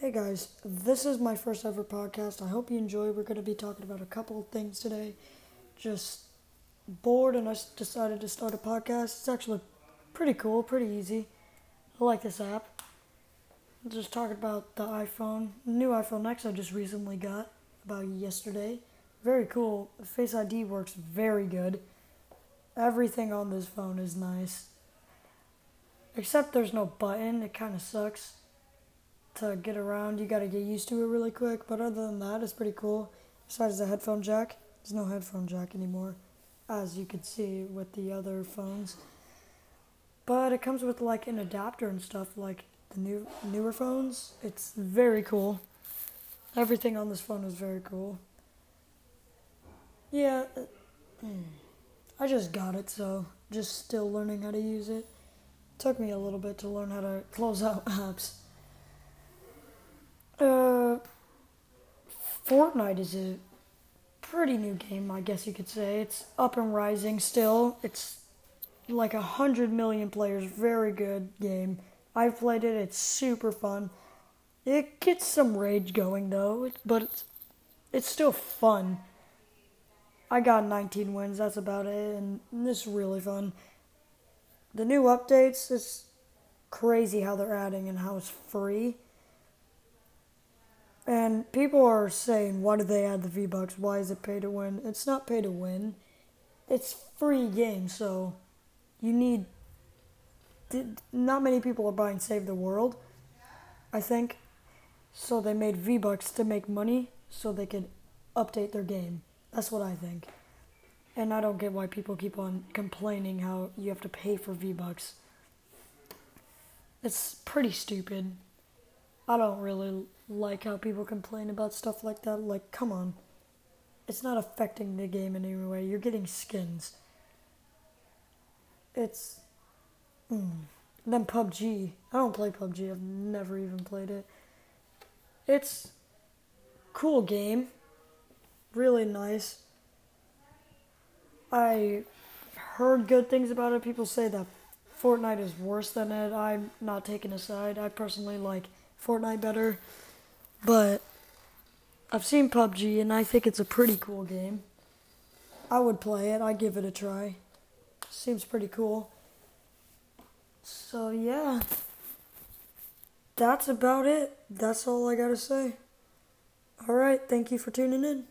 Hey guys, this is my first ever podcast. I hope you enjoy. We're going to be talking about a couple of things today. Just bored and I decided to start a podcast. It's actually pretty cool, pretty easy. I like this app. Just talking about the iPhone, new iPhone X I just recently got about yesterday. Very cool. Face ID works very good. Everything on this phone is nice. Except there's no button. It kind of sucks to get around. You got to get used to it really quick. But other than that, it's pretty cool. Besides the headphone jack, there's no headphone jack anymore, as you could see with the other phones. But it comes with like an adapter and stuff, like the new newer phones. It's very cool. Everything on this phone is very cool. Yeah, uh. I just got it, so just still learning how to use it. Took me a little bit to learn how to close out apps. Fortnite is a pretty new game, I guess you could say. It's up and rising still. It's like a hundred million players, very good game. I've played it, it's super fun. It gets some rage going though, but it's, it's still fun. I got 19 wins, that's about it, and this is really fun. The new updates, it's crazy how they're adding and how it's free. And people are saying, why do they add the V Bucks? Why is it pay to win? It's not pay to win. It's free game, so you need. Not many people are buying Save the World, I think. So they made V Bucks to make money so they could update their game. That's what I think. And I don't get why people keep on complaining how you have to pay for V Bucks. It's pretty stupid. I don't really like how people complain about stuff like that. Like, come on. It's not affecting the game in any way. You're getting skins. It's. Mm. Then PUBG. I don't play PUBG. I've never even played it. It's cool game. Really nice. I heard good things about it. People say that Fortnite is worse than it. I'm not taking a side. I personally like Fortnite better. But I've seen PUBG and I think it's a pretty cool game. I would play it. I'd give it a try. Seems pretty cool. So yeah. That's about it. That's all I gotta say. Alright, thank you for tuning in.